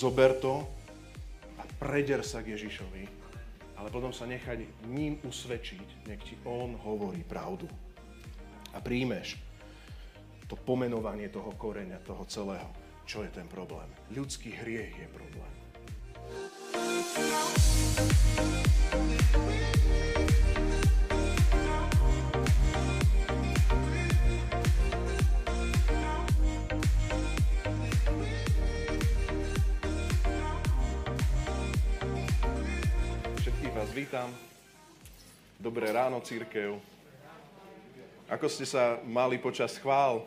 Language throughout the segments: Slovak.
zober to a preder sa k Ježišovi, ale potom sa nechať ním usvedčiť, nech ti on hovorí pravdu. A príjmeš to pomenovanie toho koreňa, toho celého. Čo je ten problém? Ľudský hriech je problém. Vítam. Dobré ráno, církev. Ako ste sa mali počas chvál?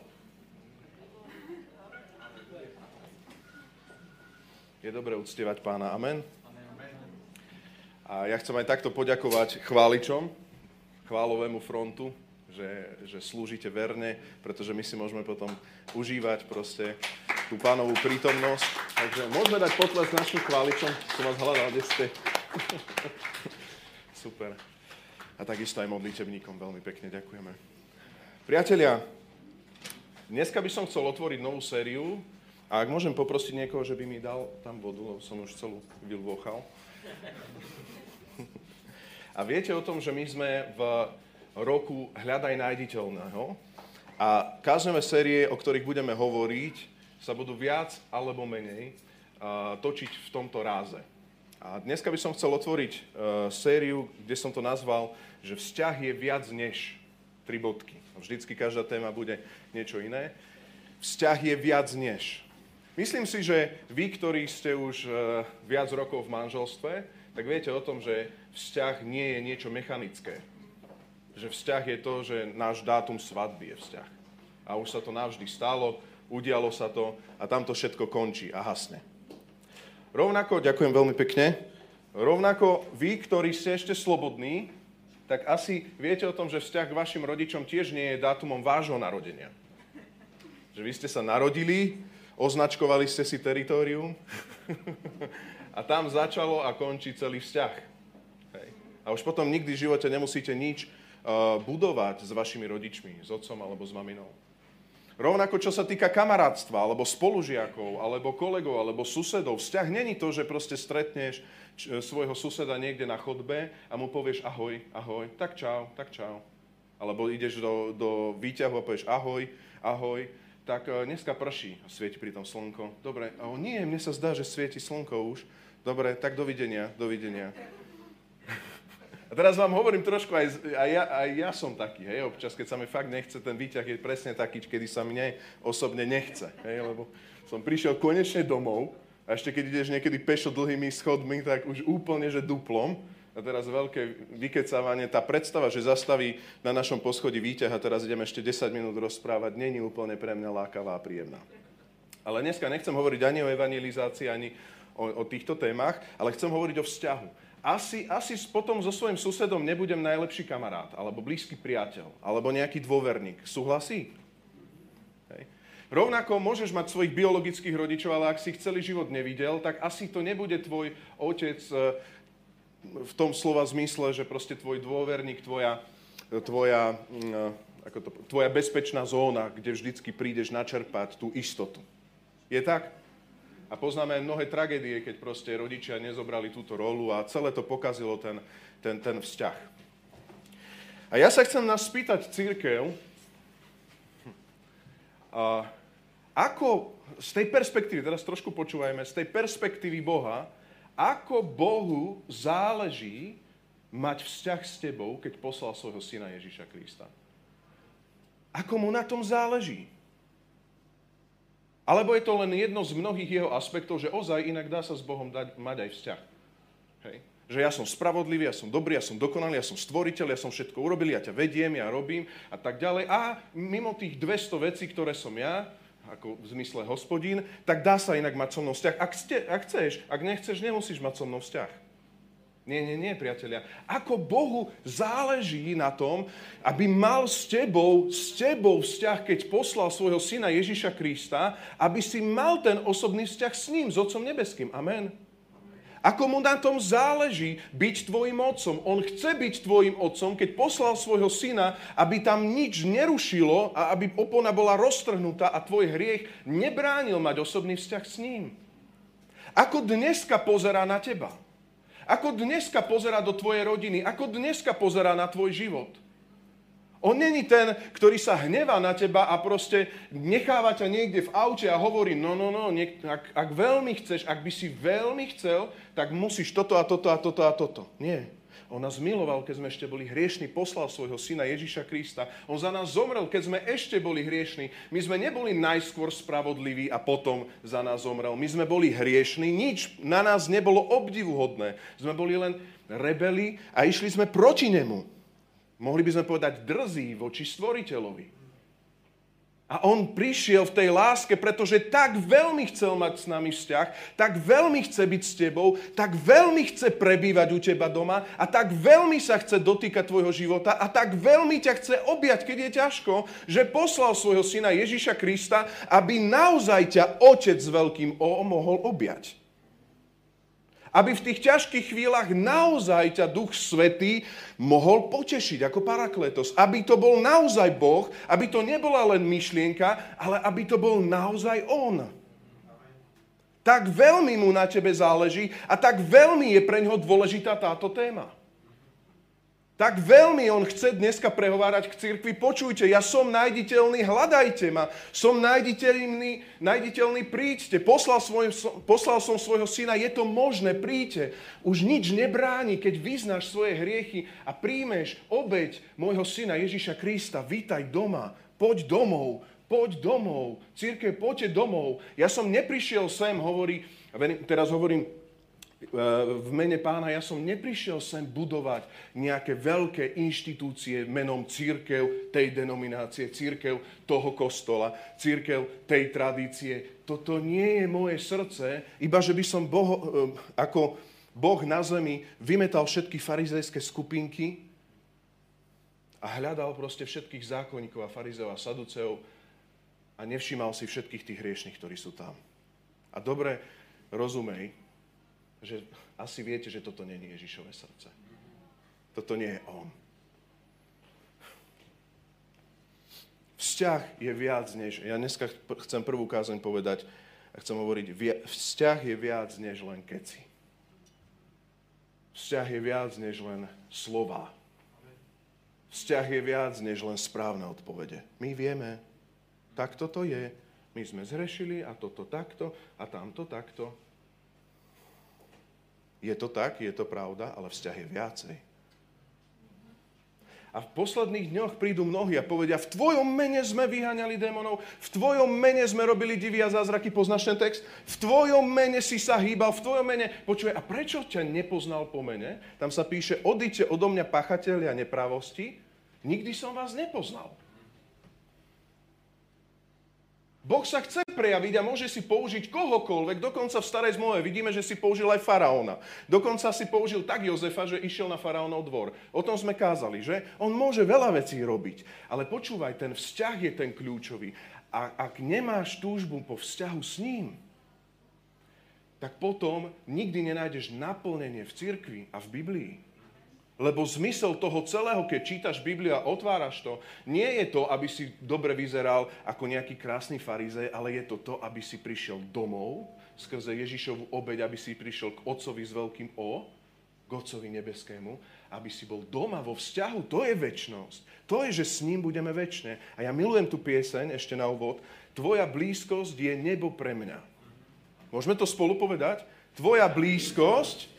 Je dobré uctievať pána. Amen. A ja chcem aj takto poďakovať chváličom, chválovému frontu, že, že slúžite verne, pretože my si môžeme potom užívať proste tú pánovú prítomnosť. Takže môžeme dať potles našim chváličom. Som vás hľadal, kde ste. Super. A takisto aj modlitebníkom veľmi pekne ďakujeme. Priatelia, dneska by som chcel otvoriť novú sériu a ak môžem poprosiť niekoho, že by mi dal tam vodu, lebo som už celú vylvochal. A viete o tom, že my sme v roku Hľadaj nájditeľného a každé série, o ktorých budeme hovoriť, sa budú viac alebo menej točiť v tomto ráze. A dneska by som chcel otvoriť uh, sériu, kde som to nazval, že vzťah je viac než tri bodky. Vždycky každá téma bude niečo iné. Vzťah je viac než. Myslím si, že vy, ktorí ste už e, viac rokov v manželstve, tak viete o tom, že vzťah nie je niečo mechanické. Že vzťah je to, že náš dátum svadby je vzťah. A už sa to navždy stalo, udialo sa to a tam to všetko končí a hasne. Rovnako, ďakujem veľmi pekne, rovnako vy, ktorí ste ešte slobodní, tak asi viete o tom, že vzťah k vašim rodičom tiež nie je dátumom vášho narodenia. Že vy ste sa narodili, označkovali ste si teritorium a tam začalo a končí celý vzťah. Hej. A už potom nikdy v živote nemusíte nič uh, budovať s vašimi rodičmi, s otcom alebo s maminou. Rovnako, čo sa týka kamarátstva, alebo spolužiakov, alebo kolegov, alebo susedov. Vzťah není to, že proste stretneš svojho suseda niekde na chodbe a mu povieš ahoj, ahoj, tak čau, tak čau. Alebo ideš do, do výťahu a povieš ahoj, ahoj, tak e, dneska prší a svieti pri tom slnko. Dobre, a nie, mne sa zdá, že svieti slnko už. Dobre, tak dovidenia, dovidenia. A teraz vám hovorím trošku, aj, aj, ja, aj ja som taký, hej, občas, keď sa mi fakt nechce, ten výťah je presne taký, kedy sa mne osobne nechce, hej, lebo som prišiel konečne domov a ešte keď ideš niekedy pešo dlhými schodmi, tak už úplne, že duplom, a teraz veľké vykecávanie, tá predstava, že zastaví na našom poschodí výťah a teraz ideme ešte 10 minút rozprávať, není úplne pre mňa lákavá a príjemná. Ale dneska nechcem hovoriť ani o evangelizácii, ani o, o týchto témach, ale chcem hovoriť o vzťahu. Asi, asi potom so svojím susedom nebudem najlepší kamarát, alebo blízky priateľ, alebo nejaký dôverník. Súhlasí? Hej. Rovnako môžeš mať svojich biologických rodičov, ale ak si ich celý život nevidel, tak asi to nebude tvoj otec, v tom slova zmysle, že proste tvoj dôverník, tvoja, tvoja, mm, ako to, tvoja bezpečná zóna, kde vždycky prídeš načerpať tú istotu. Je tak? A poznáme aj mnohé tragédie, keď proste rodičia nezobrali túto rolu a celé to pokazilo ten, ten, ten vzťah. A ja sa chcem nás spýtať, církev, a ako z tej perspektívy, teraz trošku počúvajme, z tej perspektívy Boha, ako Bohu záleží mať vzťah s tebou, keď poslal svojho syna Ježíša Krista. Ako mu na tom záleží. Alebo je to len jedno z mnohých jeho aspektov, že ozaj inak dá sa s Bohom dať, mať aj vzťah. Hej. Že ja som spravodlivý, ja som dobrý, ja som dokonalý, ja som stvoriteľ, ja som všetko urobil, ja ťa vediem, ja robím a tak ďalej. A mimo tých 200 vecí, ktoré som ja, ako v zmysle hospodín, tak dá sa inak mať so mnou vzťah. Ak, ste, ak chceš, ak nechceš, nemusíš mať so mnou vzťah. Nie, nie, nie, priatelia. Ako Bohu záleží na tom, aby mal s tebou, s tebou vzťah, keď poslal svojho syna Ježiša Krista, aby si mal ten osobný vzťah s ním, s Otcom Nebeským. Amen. Ako mu na tom záleží byť tvojim otcom. On chce byť tvojim otcom, keď poslal svojho syna, aby tam nič nerušilo a aby opona bola roztrhnutá a tvoj hriech nebránil mať osobný vzťah s ním. Ako dneska pozerá na teba? Ako dneska pozerá do tvojej rodiny? Ako dneska pozerá na tvoj život? On není ten, ktorý sa hnevá na teba a proste necháva ťa niekde v aute a hovorí, no, no, no, niek- ak, ak veľmi chceš, ak by si veľmi chcel, tak musíš toto a toto a toto a toto. Nie. On nás miloval, keď sme ešte boli hriešni, poslal svojho syna Ježiša Krista. On za nás zomrel, keď sme ešte boli hriešni. My sme neboli najskôr spravodliví a potom za nás zomrel. My sme boli hriešni, nič na nás nebolo obdivuhodné. Sme boli len rebeli a išli sme proti nemu. Mohli by sme povedať drzí voči stvoriteľovi. A on prišiel v tej láske, pretože tak veľmi chcel mať s nami vzťah, tak veľmi chce byť s tebou, tak veľmi chce prebývať u teba doma a tak veľmi sa chce dotýkať tvojho života a tak veľmi ťa chce objať, keď je ťažko, že poslal svojho syna Ježiša Krista, aby naozaj ťa otec s veľkým O mohol objať aby v tých ťažkých chvíľach naozaj ťa Duch Svetý mohol potešiť ako parakletos. Aby to bol naozaj Boh, aby to nebola len myšlienka, ale aby to bol naozaj On. Tak veľmi mu na tebe záleží a tak veľmi je pre ňoho dôležitá táto téma. Tak veľmi on chce dneska prehovárať k cirkvi. Počujte, ja som nájditeľný, hľadajte ma. Som nájditeľný, nájditeľný, príďte. Poslal, svoj, poslal som svojho syna, je to možné, príďte. Už nič nebráni, keď vyznáš svoje hriechy a príjmeš obeď môjho syna Ježiša Krista. Vítaj doma, poď domov, poď domov. Církev, poďte domov. Ja som neprišiel sem, hovorí, teraz hovorím v mene pána ja som neprišiel sem budovať nejaké veľké inštitúcie menom církev tej denominácie, církev toho kostola, církev tej tradície. Toto nie je moje srdce, iba že by som boho, eh, ako Boh na zemi vymetal všetky farizejské skupinky a hľadal proste všetkých zákonníkov a farizeov a saduceov a nevšímal si všetkých tých hriešných, ktorí sú tam. A dobre rozumej, že asi viete, že toto nie je Ježišové srdce. Toto nie je On. Vzťah je viac než... Ja dneska chcem prvú kázeň povedať a chcem hovoriť, vzťah je viac než len keci. Vzťah je viac než len slova. Vzťah je viac než len správne odpovede. My vieme, tak toto je. My sme zhrešili a toto takto a tamto takto. Je to tak, je to pravda, ale vzťah je viacej. A v posledných dňoch prídu mnohí a povedia, v tvojom mene sme vyháňali démonov, v tvojom mene sme robili divy a zázraky, poznáš ten text? V tvojom mene si sa hýbal, v tvojom mene... Počuje, a prečo ťa nepoznal po mene? Tam sa píše, odíďte odo mňa pachatelia nepravosti, nikdy som vás nepoznal. Boh sa chce prejaviť a môže si použiť kohokoľvek. Dokonca v starej zmluve vidíme, že si použil aj faraóna. Dokonca si použil tak Jozefa, že išiel na faraónov dvor. O tom sme kázali, že? On môže veľa vecí robiť. Ale počúvaj, ten vzťah je ten kľúčový. A ak nemáš túžbu po vzťahu s ním, tak potom nikdy nenájdeš naplnenie v cirkvi a v Biblii. Lebo zmysel toho celého, keď čítaš Bibliu a otváraš to, nie je to, aby si dobre vyzeral ako nejaký krásny farizej, ale je to to, aby si prišiel domov skrze Ježišovu obeď, aby si prišiel k Otcovi s veľkým O, k Otcovi nebeskému, aby si bol doma vo vzťahu. To je väčnosť. To je, že s ním budeme väčšie. A ja milujem tú pieseň, ešte na úvod. Tvoja blízkosť je nebo pre mňa. Môžeme to spolu povedať? Tvoja blízkosť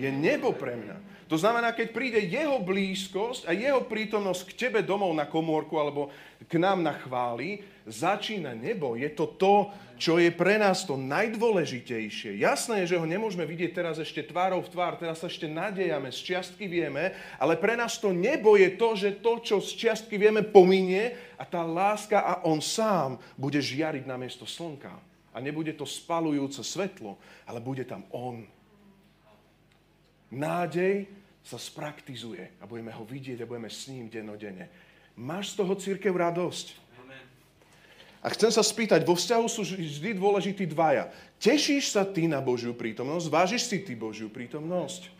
je nebo pre mňa. To znamená, keď príde jeho blízkosť a jeho prítomnosť k tebe domov na komórku alebo k nám na chváli, začína nebo. Je to to, čo je pre nás to najdôležitejšie. Jasné je, že ho nemôžeme vidieť teraz ešte tvárou v tvár, teraz sa ešte nadejame, z čiastky vieme, ale pre nás to nebo je to, že to, čo z čiastky vieme, pominie a tá láska a on sám bude žiariť na miesto slnka. A nebude to spalujúce svetlo, ale bude tam on. Nádej sa spraktizuje a budeme ho vidieť a budeme s ním denodene. Máš z toho církev radosť? A chcem sa spýtať, vo vzťahu sú vždy dôležití dvaja. Tešíš sa ty na Božiu prítomnosť? Vážiš si ty Božiu prítomnosť?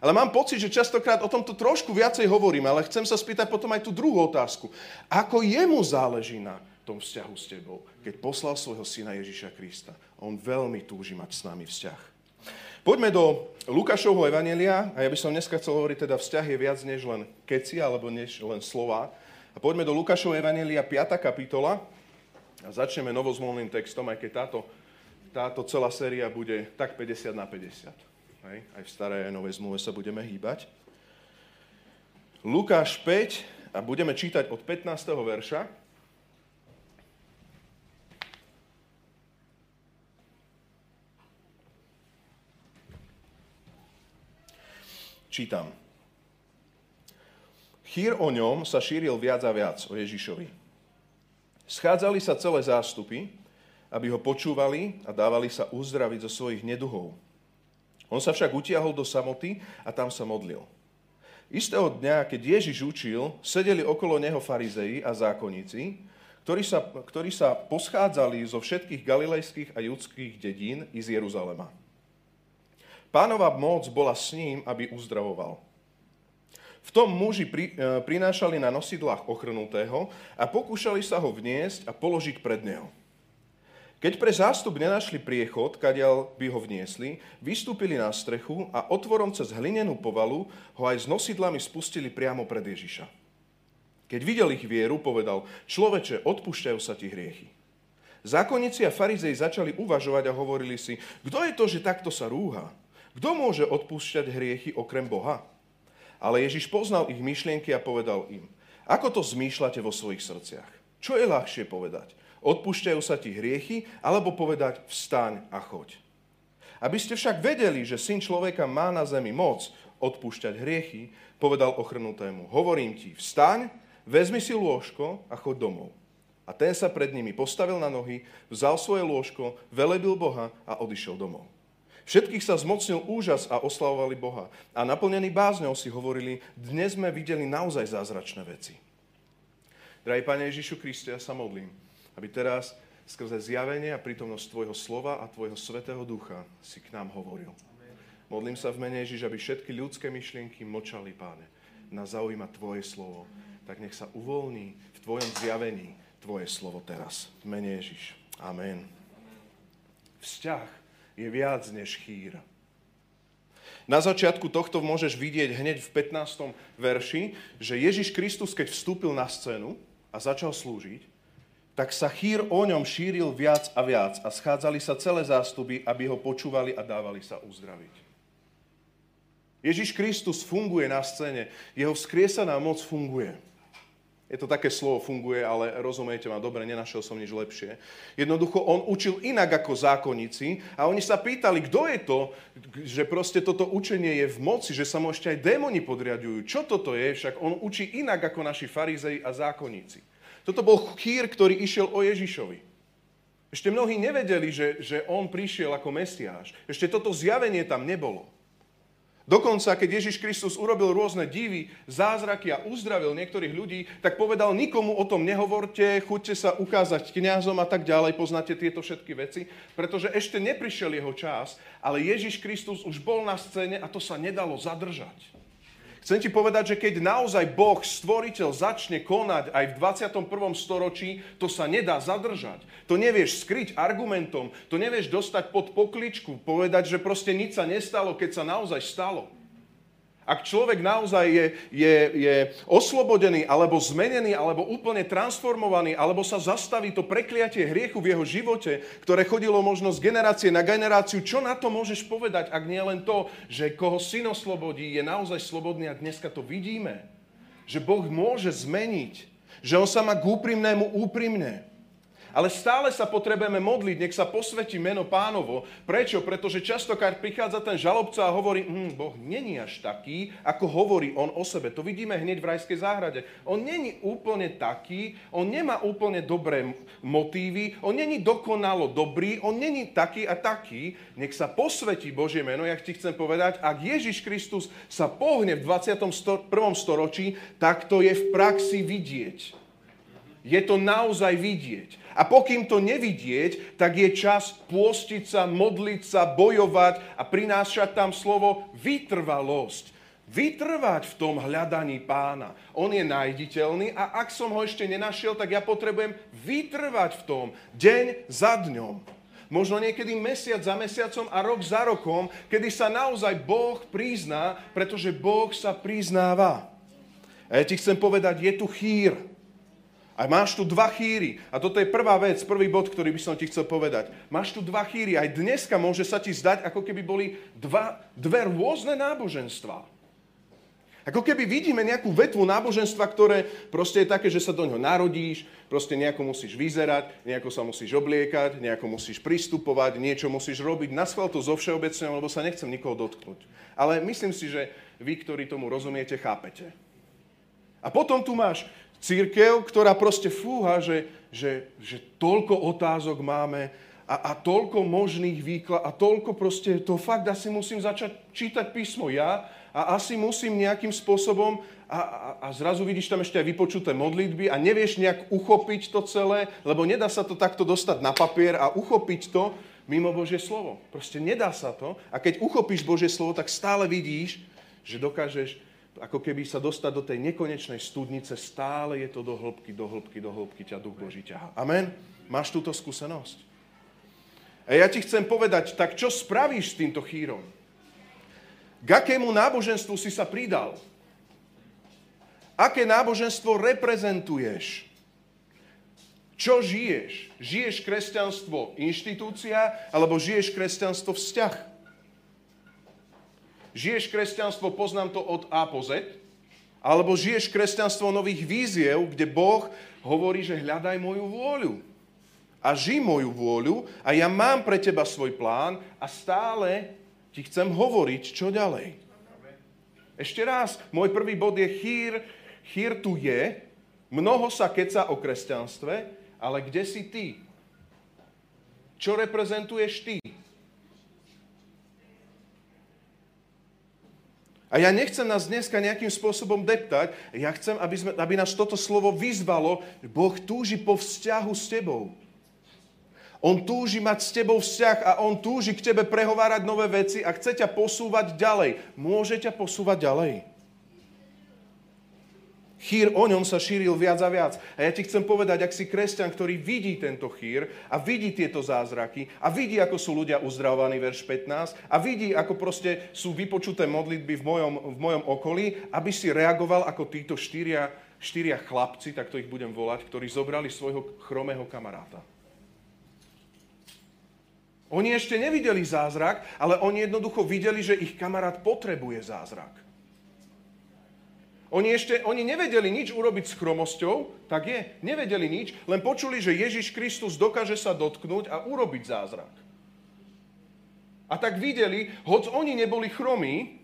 Ale mám pocit, že častokrát o tomto trošku viacej hovorím, ale chcem sa spýtať potom aj tú druhú otázku. Ako jemu záleží na tom vzťahu s tebou. Keď poslal svojho syna Ježiša Krista. On veľmi túži mať s nami vzťah. Poďme do Lukášovho Evanelia a ja by som dneska chcel hovoriť, teda vzťah je viac než len keci alebo než len slova. A poďme do Lukášovho Evanelia 5. kapitola a začneme novozmolným textom, aj keď táto, táto celá séria bude tak 50 na 50. Hej? Aj v starej aj novej zmluve sa budeme hýbať. Lukáš 5 a budeme čítať od 15. verša. Čítam. Chýr o ňom sa šíril viac a viac o Ježišovi. Schádzali sa celé zástupy, aby ho počúvali a dávali sa uzdraviť zo svojich neduhov. On sa však utiahol do samoty a tam sa modlil. Istého dňa, keď Ježiš učil, sedeli okolo neho farizei a zákonníci, ktorí sa, ktorí sa poschádzali zo všetkých galilejských a judských dedín i z Jeruzalema. Pánova moc bola s ním, aby uzdravoval. V tom muži pri, e, prinášali na nosidlách ochrnutého a pokúšali sa ho vniesť a položiť pred neho. Keď pre zástup nenašli priechod, kadiaľ by ho vniesli, vystúpili na strechu a otvorom cez hlinenú povalu ho aj s nosidlami spustili priamo pred Ježiša. Keď videl ich vieru, povedal, človeče, odpúšťajú sa ti hriechy. Zákonníci a farizei začali uvažovať a hovorili si, kto je to, že takto sa rúha? Kto môže odpúšťať hriechy okrem Boha? Ale Ježiš poznal ich myšlienky a povedal im, ako to zmýšľate vo svojich srdciach? Čo je ľahšie povedať? Odpúšťajú sa ti hriechy, alebo povedať vstaň a choď. Aby ste však vedeli, že syn človeka má na zemi moc odpúšťať hriechy, povedal ochrnutému, hovorím ti, vstaň, vezmi si lôžko a choď domov. A ten sa pred nimi postavil na nohy, vzal svoje lôžko, velebil Boha a odišiel domov. Všetkých sa zmocnil úžas a oslavovali Boha. A naplnení bázňou si hovorili, dnes sme videli naozaj zázračné veci. Drahý Pane Ježišu Kriste, ja sa modlím, aby teraz skrze zjavenie a prítomnosť Tvojho slova a Tvojho Svetého Ducha si k nám hovoril. Modlím sa v mene Ježiš, aby všetky ľudské myšlienky močali, Páne, na zaujíma Tvoje slovo. Tak nech sa uvoľní v Tvojom zjavení Tvoje slovo teraz. V mene Ježiš. Amen. Vzťah je viac než chýr. Na začiatku tohto môžeš vidieť hneď v 15. verši, že Ježiš Kristus, keď vstúpil na scénu a začal slúžiť, tak sa chýr o ňom šíril viac a viac a schádzali sa celé zástupy, aby ho počúvali a dávali sa uzdraviť. Ježiš Kristus funguje na scéne, jeho vzkriesaná moc funguje. Je to také slovo, funguje, ale rozumiete ma, dobre, nenašiel som nič lepšie. Jednoducho, on učil inak ako zákonníci a oni sa pýtali, kto je to, že proste toto učenie je v moci, že sa mu ešte aj démoni podriadujú. Čo toto je? Však on učí inak ako naši farizei a zákonníci. Toto bol chýr, ktorý išiel o Ježišovi. Ešte mnohí nevedeli, že, že on prišiel ako Mesiáš. Ešte toto zjavenie tam nebolo. Dokonca, keď Ježiš Kristus urobil rôzne divy, zázraky a uzdravil niektorých ľudí, tak povedal, nikomu o tom nehovorte, chuďte sa ukázať kňazom a tak ďalej, poznáte tieto všetky veci, pretože ešte neprišiel jeho čas, ale Ježiš Kristus už bol na scéne a to sa nedalo zadržať. Chcem ti povedať, že keď naozaj Boh, stvoriteľ, začne konať aj v 21. storočí, to sa nedá zadržať. To nevieš skryť argumentom, to nevieš dostať pod pokličku, povedať, že proste nič sa nestalo, keď sa naozaj stalo. Ak človek naozaj je, je, je oslobodený, alebo zmenený, alebo úplne transformovaný, alebo sa zastaví to prekliatie hriechu v jeho živote, ktoré chodilo možno z generácie na generáciu, čo na to môžeš povedať, ak nie len to, že koho syn oslobodí, je naozaj slobodný a dneska to vidíme. Že Boh môže zmeniť, že on sa má k úprimnému úprimne. Ale stále sa potrebujeme modliť, nech sa posvetí meno pánovo. Prečo? Pretože častokrát prichádza ten žalobca a hovorí, hm, Boh není až taký, ako hovorí on o sebe. To vidíme hneď v rajskej záhrade. On není úplne taký, on nemá úplne dobré motívy, on není dokonalo dobrý, on není taký a taký. Nech sa posvetí Božie meno, ja ti chcem povedať, ak Ježiš Kristus sa pohne v 21. storočí, tak to je v praxi vidieť. Je to naozaj vidieť. A pokým to nevidieť, tak je čas pôstiť sa, modliť sa, bojovať a prinášať tam slovo vytrvalosť. Vytrvať v tom hľadaní pána. On je najditeľný a ak som ho ešte nenašiel, tak ja potrebujem vytrvať v tom deň za dňom. Možno niekedy mesiac za mesiacom a rok za rokom, kedy sa naozaj Boh prizná, pretože Boh sa priznáva. A ja ti chcem povedať, je tu chýr. A máš tu dva chýry. A toto je prvá vec, prvý bod, ktorý by som ti chcel povedať. Máš tu dva chýry. Aj dneska môže sa ti zdať, ako keby boli dva, dve rôzne náboženstva. Ako keby vidíme nejakú vetvu náboženstva, ktoré proste je také, že sa do ňoho narodíš, proste nejako musíš vyzerať, nejako sa musíš obliekať, nejako musíš pristupovať, niečo musíš robiť. Na schvál to zo všeobecného, lebo sa nechcem nikoho dotknúť. Ale myslím si, že vy, ktorí tomu rozumiete, chápete. A potom tu máš církev, ktorá proste fúha, že, že, že toľko otázok máme a, a toľko možných výklad a toľko proste, to fakt asi musím začať čítať písmo ja a asi musím nejakým spôsobom a, a, a zrazu vidíš tam ešte aj vypočuté modlitby a nevieš nejak uchopiť to celé, lebo nedá sa to takto dostať na papier a uchopiť to mimo Božie slovo. Proste nedá sa to a keď uchopíš Božie slovo, tak stále vidíš, že dokážeš ako keby sa dostať do tej nekonečnej studnice, stále je to do hĺbky, do hĺbky, do hĺbky ťa Duch Boží ťaha. Amen? Máš túto skúsenosť? A ja ti chcem povedať, tak čo spravíš s týmto chýrom? K akému náboženstvu si sa pridal? Aké náboženstvo reprezentuješ? Čo žiješ? Žiješ kresťanstvo inštitúcia alebo žiješ kresťanstvo vzťah? Žiješ kresťanstvo, poznám to od A po Z, alebo žiješ kresťanstvo nových víziev, kde Boh hovorí, že hľadaj moju vôľu. A žij moju vôľu a ja mám pre teba svoj plán a stále ti chcem hovoriť, čo ďalej. Ešte raz, môj prvý bod je chýr. Chýr tu je, mnoho sa keca o kresťanstve, ale kde si ty? Čo reprezentuješ ty? A ja nechcem nás dneska nejakým spôsobom deptať, ja chcem, aby, sme, aby nás toto slovo vyzvalo, Boh túži po vzťahu s tebou. On túži mať s tebou vzťah a on túži k tebe prehovárať nové veci a chce ťa posúvať ďalej. Môže ťa posúvať ďalej. Chýr o ňom sa šíril viac a viac. A ja ti chcem povedať, ak si kresťan, ktorý vidí tento chýr a vidí tieto zázraky a vidí, ako sú ľudia uzdravovaní, verš 15, a vidí, ako proste sú vypočuté modlitby v mojom, v mojom okolí, aby si reagoval ako títo štyria, štyria chlapci, tak to ich budem volať, ktorí zobrali svojho chromého kamaráta. Oni ešte nevideli zázrak, ale oni jednoducho videli, že ich kamarát potrebuje zázrak. Oni ešte, oni nevedeli nič urobiť s chromosťou, tak je, nevedeli nič, len počuli, že Ježiš Kristus dokáže sa dotknúť a urobiť zázrak. A tak videli, hoď oni neboli chromí,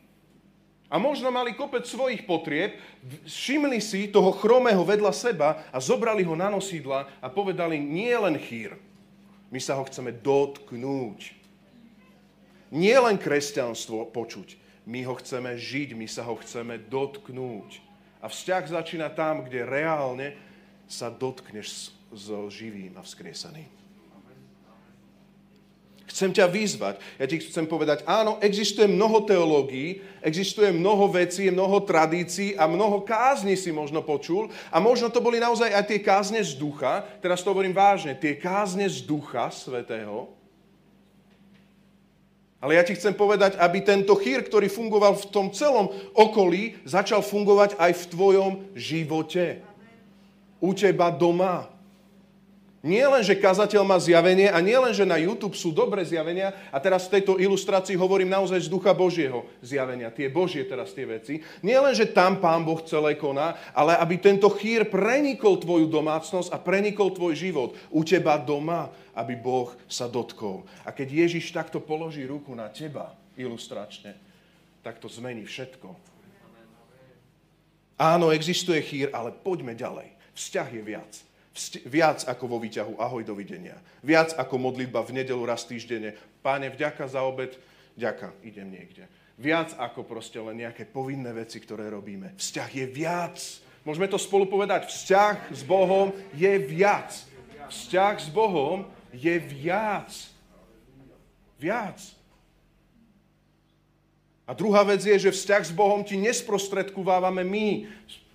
a možno mali kopec svojich potrieb, všimli si toho chromého vedľa seba a zobrali ho na nosídla a povedali, nie len chýr, my sa ho chceme dotknúť. Nie len kresťanstvo počuť, my ho chceme žiť, my sa ho chceme dotknúť. A vzťah začína tam, kde reálne sa dotkneš so živým a vzkriesaným. Chcem ťa vyzvať. Ja ti chcem povedať, áno, existuje mnoho teológií, existuje mnoho vecí, mnoho tradícií a mnoho kázni si možno počul. A možno to boli naozaj aj tie kázne z ducha, teraz to hovorím vážne, tie kázne z ducha svetého. Ale ja ti chcem povedať, aby tento chýr, ktorý fungoval v tom celom okolí, začal fungovať aj v tvojom živote. U teba doma. Nie len, že kazateľ má zjavenie a nie len, že na YouTube sú dobré zjavenia a teraz v tejto ilustrácii hovorím naozaj z ducha Božieho zjavenia, tie Božie teraz tie veci. Nie len, že tam Pán Boh celé koná, ale aby tento chýr prenikol tvoju domácnosť a prenikol tvoj život u teba doma, aby Boh sa dotkol. A keď Ježiš takto položí ruku na teba ilustračne, tak to zmení všetko. Áno, existuje chýr, ale poďme ďalej. Vzťah je viac viac ako vo výťahu ahoj, dovidenia. Viac ako modlitba v nedelu raz týždenne. Páne, vďaka za obed, vďaka, idem niekde. Viac ako proste len nejaké povinné veci, ktoré robíme. Vzťah je viac. Môžeme to spolu povedať. Vzťah s Bohom je viac. Vzťah s Bohom je viac. Viac. A druhá vec je, že vzťah s Bohom ti nesprostredkovávame my.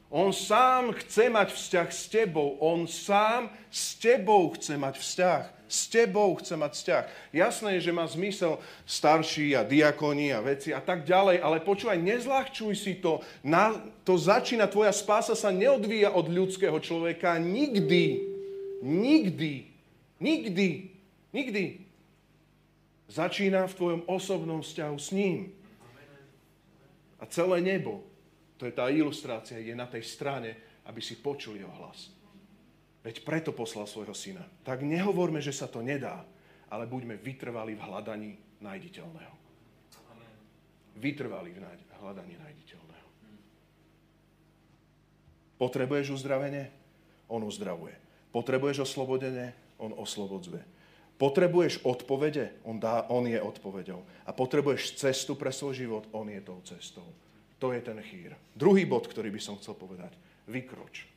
On sám chce mať vzťah s tebou. On sám s tebou chce mať vzťah. S tebou chce mať vzťah. Jasné je, že má zmysel starší a diakoni a veci a tak ďalej, ale počúvaj, nezľahčuj si to. Na, to začína, tvoja spása sa neodvíja od ľudského človeka nikdy. Nikdy. Nikdy. Nikdy. Začína v tvojom osobnom vzťahu s ním. A celé nebo to je tá ilustrácia, je na tej strane, aby si počul jeho hlas. Veď preto poslal svojho syna. Tak nehovorme, že sa to nedá, ale buďme vytrvali v hľadaní nájditeľného. Vytrvali v hľadaní nájditeľného. Potrebuješ uzdravenie? On uzdravuje. Potrebuješ oslobodenie? On oslobodzuje. Potrebuješ odpovede? On, dá, on je odpovedou. A potrebuješ cestu pre svoj život? On je tou cestou. To je ten chýr. Druhý bod, ktorý by som chcel povedať. Vykroč.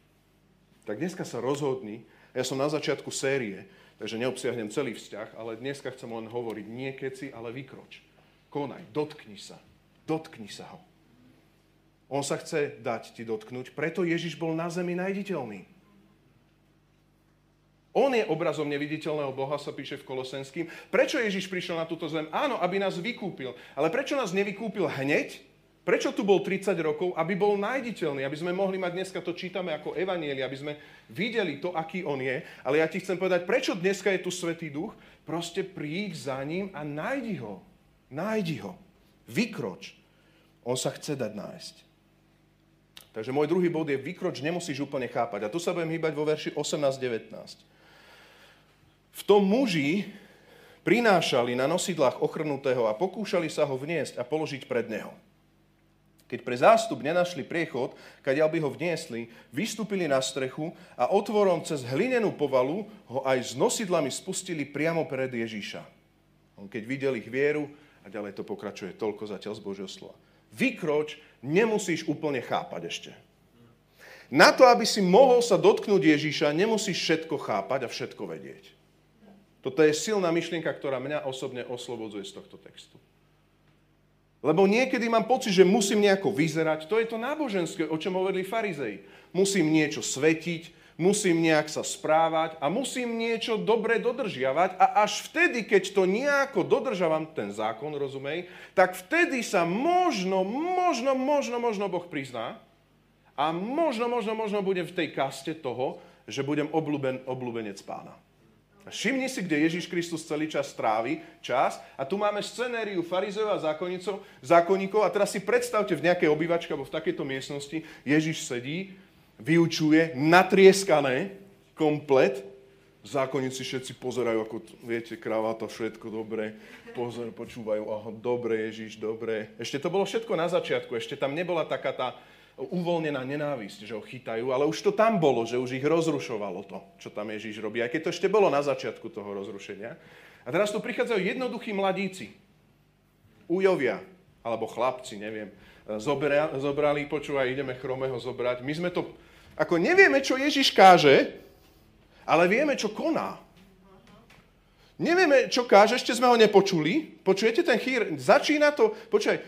Tak dneska sa rozhodni, ja som na začiatku série, takže neobsiahnem celý vzťah, ale dneska chcem len hovoriť nie keci, ale vykroč. Konaj, dotkni sa. Dotkni sa ho. On sa chce dať ti dotknúť, preto Ježiš bol na zemi najditeľný. On je obrazom neviditeľného Boha, sa píše v Kolosenským. Prečo Ježiš prišiel na túto zem? Áno, aby nás vykúpil. Ale prečo nás nevykúpil hneď? Prečo tu bol 30 rokov? Aby bol nájditeľný, aby sme mohli mať, dneska to čítame ako evanieli, aby sme videli to, aký on je. Ale ja ti chcem povedať, prečo dneska je tu Svetý Duch? Proste príď za ním a nájdi ho. Nájdi ho. Vykroč. On sa chce dať nájsť. Takže môj druhý bod je, vykroč nemusíš úplne chápať. A tu sa budem hýbať vo verši 18-19. V tom muži prinášali na nosidlách ochrnutého a pokúšali sa ho vniesť a položiť pred neho. Keď pre zástup nenašli priechod, kadiaľ by ho vniesli, vystúpili na strechu a otvorom cez hlinenú povalu ho aj s nosidlami spustili priamo pred Ježíša. On keď videl ich vieru, a ďalej to pokračuje toľko zatiaľ z Božieho slova. Vykroč nemusíš úplne chápať ešte. Na to, aby si mohol sa dotknúť Ježíša, nemusíš všetko chápať a všetko vedieť. Toto je silná myšlienka, ktorá mňa osobne oslobodzuje z tohto textu. Lebo niekedy mám pocit, že musím nejako vyzerať. To je to náboženské, o čom hovorili farizei. Musím niečo svetiť, musím nejak sa správať a musím niečo dobre dodržiavať a až vtedy, keď to nejako dodržavam, ten zákon, rozumej, tak vtedy sa možno, možno, možno, možno Boh prizná a možno, možno, možno budem v tej kaste toho, že budem obľúben, obľúbenec pána. Všimni si, kde Ježiš Kristus celý čas strávi čas. A tu máme scenériu farizejov a zákonníkov. A teraz si predstavte v nejakej obývačke alebo v takejto miestnosti, Ježiš sedí, vyučuje, natrieskané, komplet. Zákonníci všetci pozerajú, ako, viete, kravata, všetko dobre, pozor, počúvajú, aha, dobre, Ježiš, dobre. Ešte to bolo všetko na začiatku, ešte tam nebola taká tá uvoľnená nenávisť, že ho chytajú, ale už to tam bolo, že už ich rozrušovalo to, čo tam Ježíš robí, aj keď to ešte bolo na začiatku toho rozrušenia. A teraz tu prichádzajú jednoduchí mladíci, ujovia, alebo chlapci, neviem, zobra, zobrali, počúvaj, ideme chromého zobrať. My sme to, ako nevieme, čo Ježiš káže, ale vieme, čo koná. Nevieme, čo káže, ešte sme ho nepočuli. Počujete ten chýr? Začína to, počúvaj,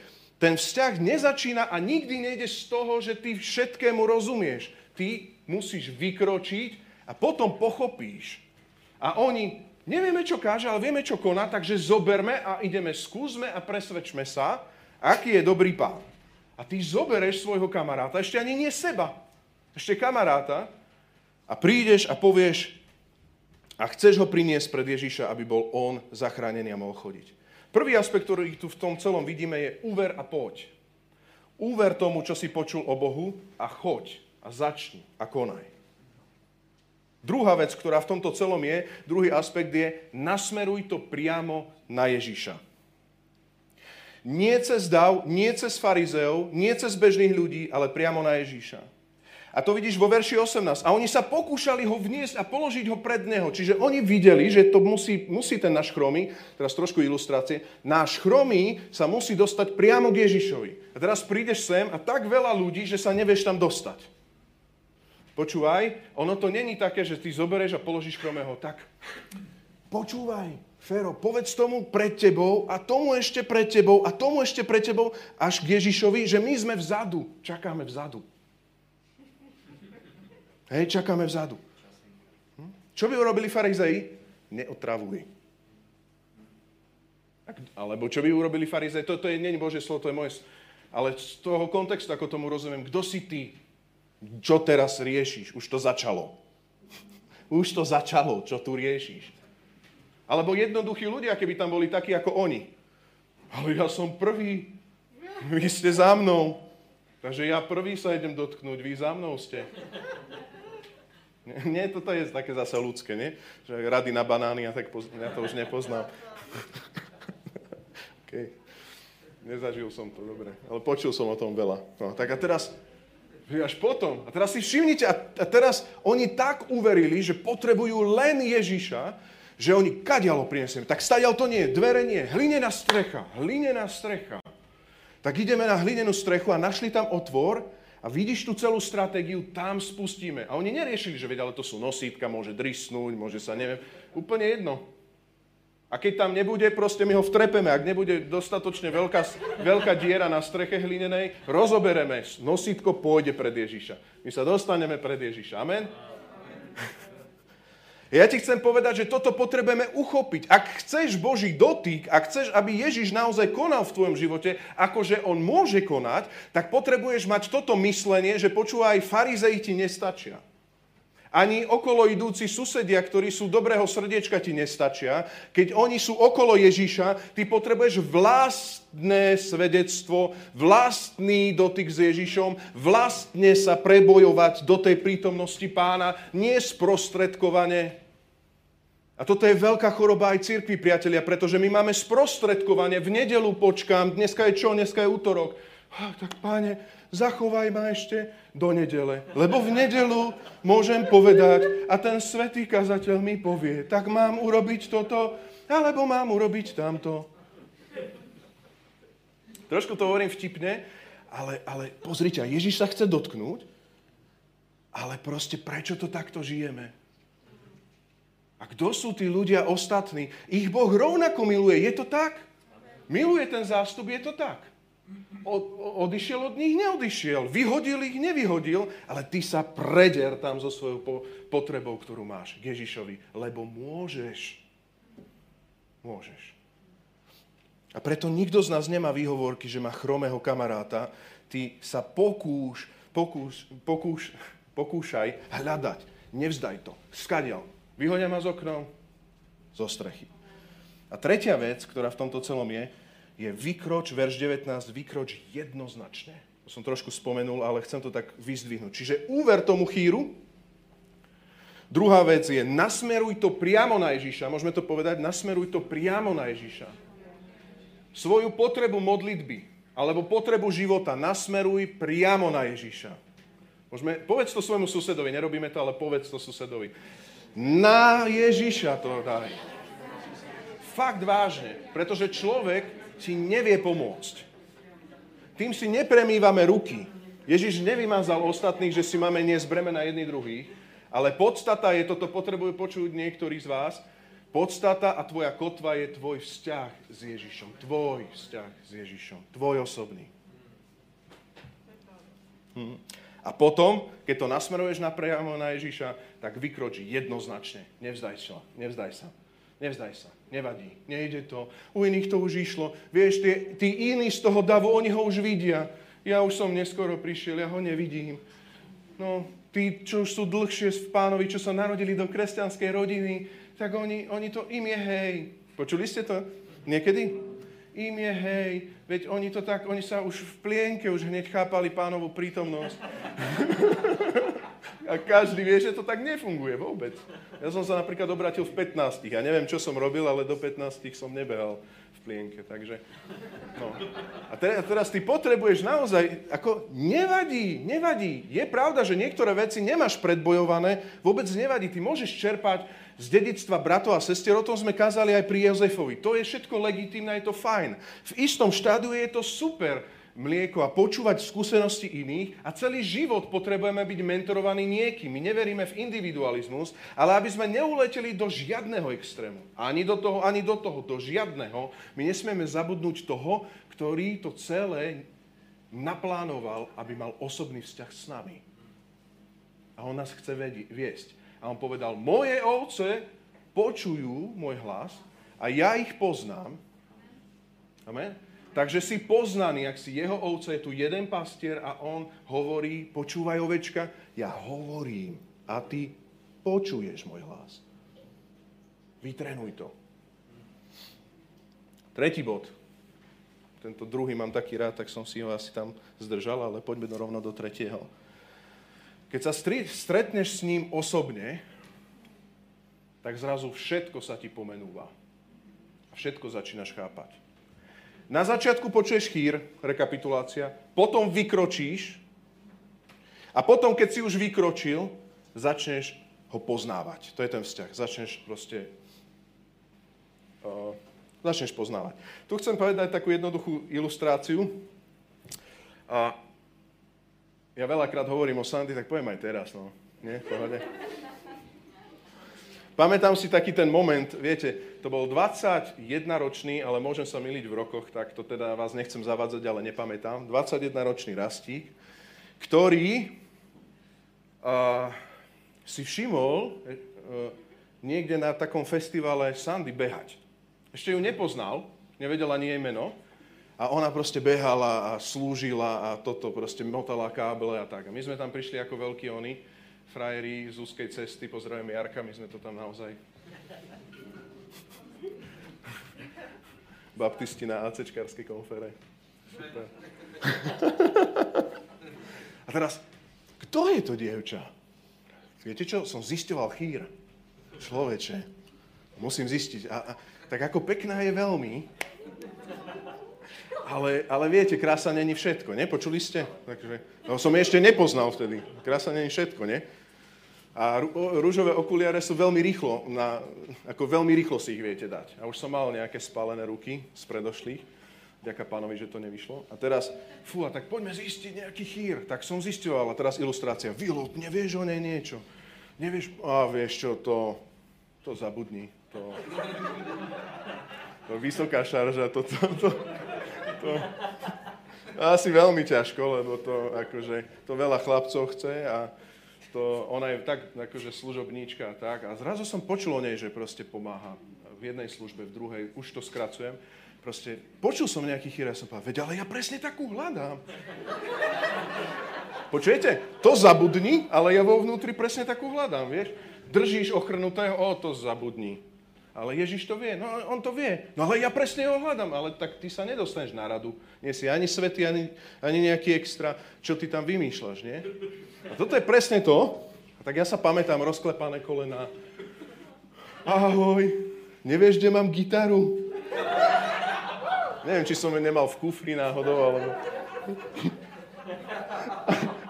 ten vzťah nezačína a nikdy nejdeš z toho, že ty všetkému rozumieš. Ty musíš vykročiť a potom pochopíš. A oni, nevieme, čo káže, ale vieme, čo koná, takže zoberme a ideme, skúsme a presvedčme sa, aký je dobrý pán. A ty zobereš svojho kamaráta, ešte ani nie seba, ešte kamaráta, a prídeš a povieš, a chceš ho priniesť pred Ježíša, aby bol on zachránený a mohol chodiť. Prvý aspekt, ktorý tu v tom celom vidíme, je úver a poď. Úver tomu, čo si počul o Bohu a choď a začni a konaj. Druhá vec, ktorá v tomto celom je, druhý aspekt je, nasmeruj to priamo na Ježíša. Nie cez dav, nie cez farizeov, nie cez bežných ľudí, ale priamo na Ježíša. A to vidíš vo verši 18. A oni sa pokúšali ho vniesť a položiť ho pred neho. Čiže oni videli, že to musí, musí ten náš chromý, teraz trošku ilustrácie, náš chromý sa musí dostať priamo k Ježišovi. A teraz prídeš sem a tak veľa ľudí, že sa nevieš tam dostať. Počúvaj, ono to není také, že ty zoberieš a položíš chromého tak. počúvaj, Fero, povedz tomu pred tebou a tomu ešte pred tebou a tomu ešte pred tebou až k Ježišovi, že my sme vzadu. Čakáme vzadu. Hej, čakáme vzadu. Hm? Čo by urobili farizei? Neotravuj. Alebo čo by urobili farizei? To, to je, nie Bože slovo, to je moje... Ale z toho kontextu, ako tomu rozumiem, kto si ty? Čo teraz riešiš? Už to začalo. Už to začalo, čo tu riešiš. Alebo jednoduchí ľudia, keby tam boli takí ako oni. Ale ja som prvý, vy ste za mnou. Takže ja prvý sa idem dotknúť, vy za mnou ste. Nie, toto je také zase ľudské, nie? Že rady na banány, ja, tak poz... ja to už nepoznám. okay. Nezažil som to, dobre. Ale počul som o tom veľa. No, tak a teraz, až potom, a teraz si všimnite, a, a teraz oni tak uverili, že potrebujú len Ježiša, že oni kadialo prinesieme. Tak stadial to nie, dvere nie, hlinená strecha, hlinená strecha. Tak ideme na hlinenú strechu a našli tam otvor a vidíš tú celú stratégiu, tam spustíme. A oni neriešili, že veď, ale to sú nosítka, môže drisnúť, môže sa, neviem, úplne jedno. A keď tam nebude, proste my ho vtrepeme. Ak nebude dostatočne veľká, veľká diera na streche hlinenej, rozobereme. Nosítko pôjde pred Ježiša. My sa dostaneme pred Ježiša. Amen? Ja ti chcem povedať, že toto potrebujeme uchopiť. Ak chceš Boží dotyk, ak chceš, aby Ježiš naozaj konal v tvojom živote, akože on môže konať, tak potrebuješ mať toto myslenie, že počúvaj, farizei ti nestačia. Ani okolo idúci susedia, ktorí sú dobrého srdiečka, ti nestačia. Keď oni sú okolo Ježiša, ty potrebuješ vlastné svedectvo, vlastný dotyk s Ježišom, vlastne sa prebojovať do tej prítomnosti pána, nie sprostredkovane. A toto je veľká choroba aj cirkvi, priatelia, pretože my máme sprostredkovanie. V nedelu počkám, dneska je čo? Dneska je útorok. Ah, tak páne, zachovaj ma ešte do nedele. Lebo v nedelu môžem povedať a ten svetý kazateľ mi povie, tak mám urobiť toto, alebo mám urobiť tamto. Trošku to hovorím vtipne, ale, ale pozrite, Ježiš sa chce dotknúť, ale proste prečo to takto žijeme? A kto sú tí ľudia ostatní? Ich Boh rovnako miluje. Je to tak? Miluje ten zástup, je to tak. O, odišiel od nich, neodišiel. Vyhodil ich, nevyhodil, ale ty sa preder tam so svojou po, potrebou, ktorú máš k Ježišovi, lebo môžeš. Môžeš. A preto nikto z nás nemá výhovorky, že má chromého kamaráta. Ty sa pokúš, pokúš, pokúš, pokúšaj hľadať. Nevzdaj to. Skadial. Vyhodia ma z oknom, zo strechy. A tretia vec, ktorá v tomto celom je, je vykroč, verš 19, vykroč jednoznačne. To som trošku spomenul, ale chcem to tak vyzdvihnúť. Čiže úver tomu chýru. Druhá vec je, nasmeruj to priamo na Ježiša. Môžeme to povedať, nasmeruj to priamo na Ježiša. Svoju potrebu modlitby alebo potrebu života nasmeruj priamo na Ježiša. Môžeme, povedz to svojmu susedovi, nerobíme to, ale povedz to susedovi. Na Ježiša to daj. Fakt vážne, pretože človek si nevie pomôcť. Tým si nepremývame ruky. Ježiš nevymazal ostatných, že si máme niesť bremena jedný druhý, ale podstata je, toto potrebujú počuť niektorí z vás, podstata a tvoja kotva je tvoj vzťah s Ježišom. Tvoj vzťah s Ježišom. Tvoj osobný. Hm. A potom, keď to nasmeruješ napriamo na Ježiša, tak vykročí jednoznačne. Nevzdaj sa, nevzdaj sa, nevzdaj sa, nevadí, nejde to. U iných to už išlo. Vieš, tí, tí iní z toho davu, oni ho už vidia. Ja už som neskoro prišiel, ja ho nevidím. No, tí, čo už sú dlhšie v pánovi, čo sa narodili do kresťanskej rodiny, tak oni, oni to, im je hej. Počuli ste to niekedy? im je hej, veď oni to tak, oni sa už v plienke už hneď chápali pánovú prítomnosť. a každý vie, že to tak nefunguje vôbec. Ja som sa napríklad obratil v 15. Ja neviem, čo som robil, ale do 15. som nebehal v plienke, takže... No. A teraz, ty potrebuješ naozaj, ako nevadí, nevadí. Je pravda, že niektoré veci nemáš predbojované, vôbec nevadí. Ty môžeš čerpať z dedictva bratov a sestier, o tom sme kázali aj pri Jozefovi. To je všetko legitimné, je to fajn. V istom štádiu je to super. Mlieko a počúvať skúsenosti iných a celý život potrebujeme byť mentorovaní niekým. My neveríme v individualizmus, ale aby sme neuleteli do žiadneho extrému. Ani do toho, ani do toho, do žiadneho. My nesmieme zabudnúť toho, ktorý to celé naplánoval, aby mal osobný vzťah s nami. A on nás chce vedi- viesť. A on povedal, moje ovce počujú môj hlas a ja ich poznám. Amen. Takže si poznaný, ak si jeho ovce, je tu jeden pastier a on hovorí, počúvaj ovečka, ja hovorím a ty počuješ môj hlas. Vytrenuj to. Tretí bod. Tento druhý mám taký rád, tak som si ho asi tam zdržal, ale poďme do rovno do tretieho. Keď sa stretneš s ním osobne, tak zrazu všetko sa ti pomenúva. A všetko začínaš chápať. Na začiatku počuješ chýr, rekapitulácia, potom vykročíš a potom, keď si už vykročil, začneš ho poznávať. To je ten vzťah. Začneš proste... Uh, začneš poznávať. Tu chcem povedať takú jednoduchú ilustráciu. A ja veľakrát hovorím o Sandy, tak poviem aj teraz, no. Nie? Pohode. Pamätám si taký ten moment, viete, to bol 21-ročný, ale môžem sa miliť v rokoch, tak to teda vás nechcem zavádzať, ale nepamätám. 21-ročný rastík, ktorý uh, si všimol uh, niekde na takom festivale Sandy behať. Ešte ju nepoznal, nevedel ani jej meno, a ona proste behala a slúžila a toto proste motala káble a tak. A my sme tam prišli ako veľkí oni frajeri z úzkej cesty, pozdravujeme Jarka, my sme to tam naozaj... Baptisti na ACčkarskej konfere. Super. A teraz, kto je to dievča? Viete čo? Som zisťoval chýr. Človeče. Musím zistiť. A, a, tak ako pekná je veľmi, ale, ale viete, krása není všetko, nepočuli ste? Takže, no, som ešte nepoznal vtedy. Krása není všetko, nie? A rúžové okuliare sú veľmi rýchlo, na, ako veľmi rýchlo si ich viete dať. A už som mal nejaké spálené ruky z predošlých, ďaká pánovi, že to nevyšlo. A teraz, fú, a tak poďme zistiť nejaký chýr. Tak som zistoval, a teraz ilustrácia. Vilo, nevieš o nej niečo? Nevieš, a vieš čo, to, to zabudni. To, to vysoká šarža, to, to, to, to, asi veľmi ťažko, lebo to akože, to veľa chlapcov chce a to, ona je tak akože služobníčka a tak. A zrazu som počul o nej, že proste pomáha v jednej službe, v druhej, už to skracujem. Proste počul som nejaký chýr a som povedal, veď ale ja presne takú hľadám. Počujete? To zabudni, ale ja vo vnútri presne takú hľadám, vieš? Držíš ochrnutého, o, to zabudni. Ale Ježiš to vie, no on to vie. No ale ja presne ho hľadám, ale tak ty sa nedostaneš na radu. Nie si ani svetý, ani, ani nejaký extra, čo ty tam vymýšľaš, nie? A toto je presne to. A tak ja sa pamätám, rozklepané kolena. Ahoj, nevieš, kde mám gitaru? Neviem, či som ju nemal v kufri náhodou, alebo...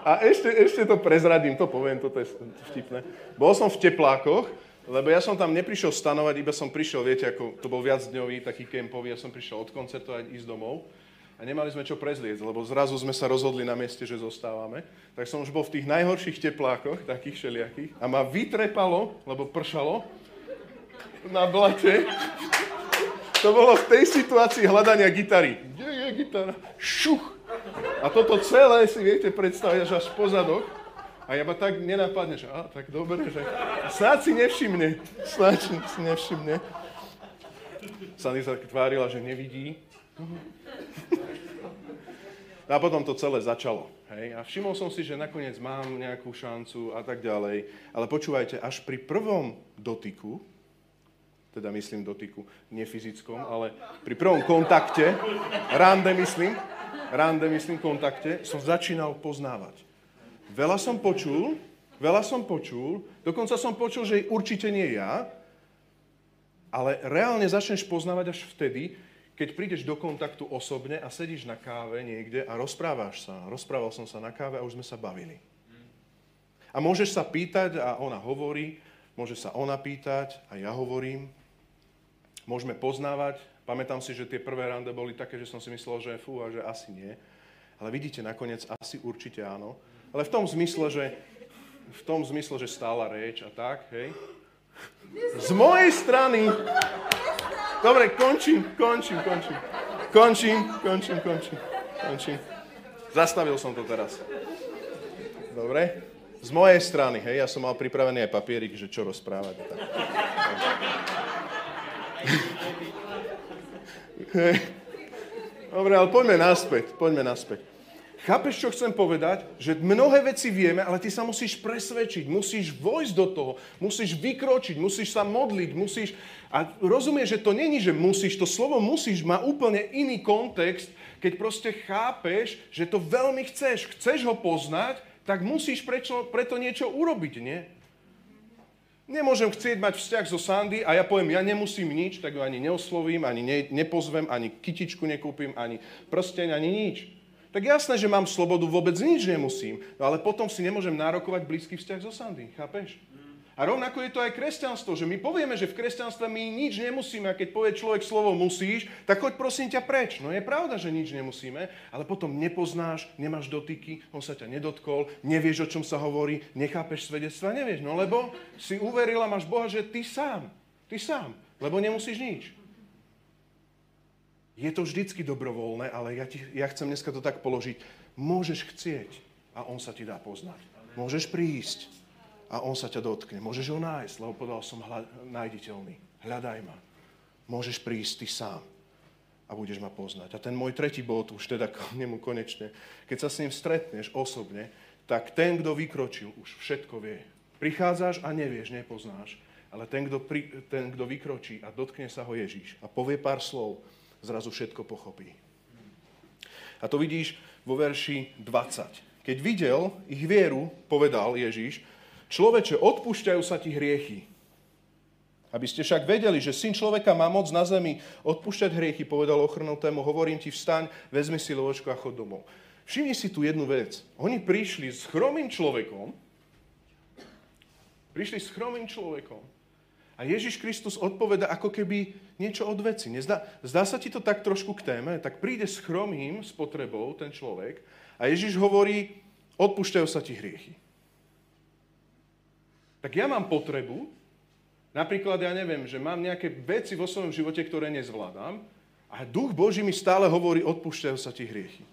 A ešte, ešte to prezradím, to poviem, toto je vtipné. Bol som v teplákoch, lebo ja som tam neprišiel stanovať, iba som prišiel, viete, ako to bol viac dňový, taký kempový, ja som prišiel odkoncertovať, ísť domov a nemali sme čo prezliecť, lebo zrazu sme sa rozhodli na mieste, že zostávame. Tak som už bol v tých najhorších teplákoch, takých všelijakých, a ma vytrepalo, lebo pršalo, na blate. To bolo v tej situácii hľadania gitary. Kde je gitara? Šuch! A toto celé si viete predstaviť až po zadok. A ja ma tak nenapadne, že a, tak dobre, že snáď si nevšimne. Snáď si nevšimne. Sandy sa tvárila, že nevidí. A potom to celé začalo. Hej? A všimol som si, že nakoniec mám nejakú šancu a tak ďalej. Ale počúvajte, až pri prvom dotyku, teda myslím dotyku, nie fyzickom, ale pri prvom kontakte, rande myslím, rande myslím kontakte, som začínal poznávať. Veľa som počul, veľa som počul, dokonca som počul, že určite nie ja, ale reálne začneš poznávať až vtedy, keď prídeš do kontaktu osobne a sedíš na káve niekde a rozprávaš sa. Rozprával som sa na káve a už sme sa bavili. A môžeš sa pýtať a ona hovorí, môže sa ona pýtať a ja hovorím. Môžeme poznávať. Pamätám si, že tie prvé rande boli také, že som si myslel, že fú a že asi nie. Ale vidíte, nakoniec asi určite áno. Ale v tom zmysle, že, v tom zmysle, že stála reč a tak, hej. Z mojej strany... Dobre, končím, končím, končím. Končím, končím, končím, končím. Zastavil som to teraz. Dobre? Z mojej strany, hej, ja som mal pripravený aj papierik, že čo rozprávať. Tak. Dobre, ale poďme naspäť, poďme naspäť. Chápeš, čo chcem povedať? Že mnohé veci vieme, ale ty sa musíš presvedčiť, musíš vojsť do toho, musíš vykročiť, musíš sa modliť, musíš... A rozumieš, že to není, že musíš, to slovo musíš má úplne iný kontext, keď proste chápeš, že to veľmi chceš, chceš ho poznať, tak musíš prečo, preto niečo urobiť, nie? Nemôžem chcieť mať vzťah so Sandy a ja poviem, ja nemusím nič, tak ju ani neoslovím, ani ne, nepozvem, ani kytičku nekúpim, ani prsteň, ani nič tak jasné, že mám slobodu, vôbec nič nemusím. No ale potom si nemôžem nárokovať blízky vzťah so Sandy, chápeš? A rovnako je to aj kresťanstvo, že my povieme, že v kresťanstve my nič nemusíme a keď povie človek slovo musíš, tak choď prosím ťa preč. No je pravda, že nič nemusíme, ale potom nepoznáš, nemáš dotyky, on sa ťa nedotkol, nevieš, o čom sa hovorí, nechápeš svedectva, nevieš. No lebo si uveril a máš Boha, že ty sám, ty sám, lebo nemusíš nič. Je to vždycky dobrovoľné, ale ja, ti, ja chcem dneska to tak položiť. Môžeš chcieť a on sa ti dá poznať. Môžeš prísť a on sa ťa dotkne. Môžeš ho nájsť, lebo povedal som hľa, nájditeľný. Hľadaj ma. Môžeš prísť ty sám a budeš ma poznať. A ten môj tretí bod, už teda k nemu konečne, keď sa s ním stretneš osobne, tak ten, kto vykročil, už všetko vie. Prichádzaš a nevieš, nepoznáš, ale ten, kto, pri, ten, kto vykročí a dotkne sa ho Ježíš a povie pár slov, zrazu všetko pochopí. A to vidíš vo verši 20. Keď videl ich vieru, povedal Ježíš, človeče, odpúšťajú sa ti hriechy. Aby ste však vedeli, že syn človeka má moc na zemi odpúšťať hriechy, povedal ochrnutému, hovorím ti, vstaň, vezmi si lovočko a chod domov. Všimni si tu jednu vec. Oni prišli s chromým človekom, prišli s chromým človekom a Ježiš Kristus odpoveda ako keby niečo od veci. Nezdá, zdá sa ti to tak trošku k téme? Tak príde s chromým, s potrebou ten človek a Ježiš hovorí, odpúšťajú sa ti hriechy. Tak ja mám potrebu, napríklad ja neviem, že mám nejaké veci vo svojom živote, ktoré nezvládam a duch Boží mi stále hovorí, odpúšťajú sa ti hriechy.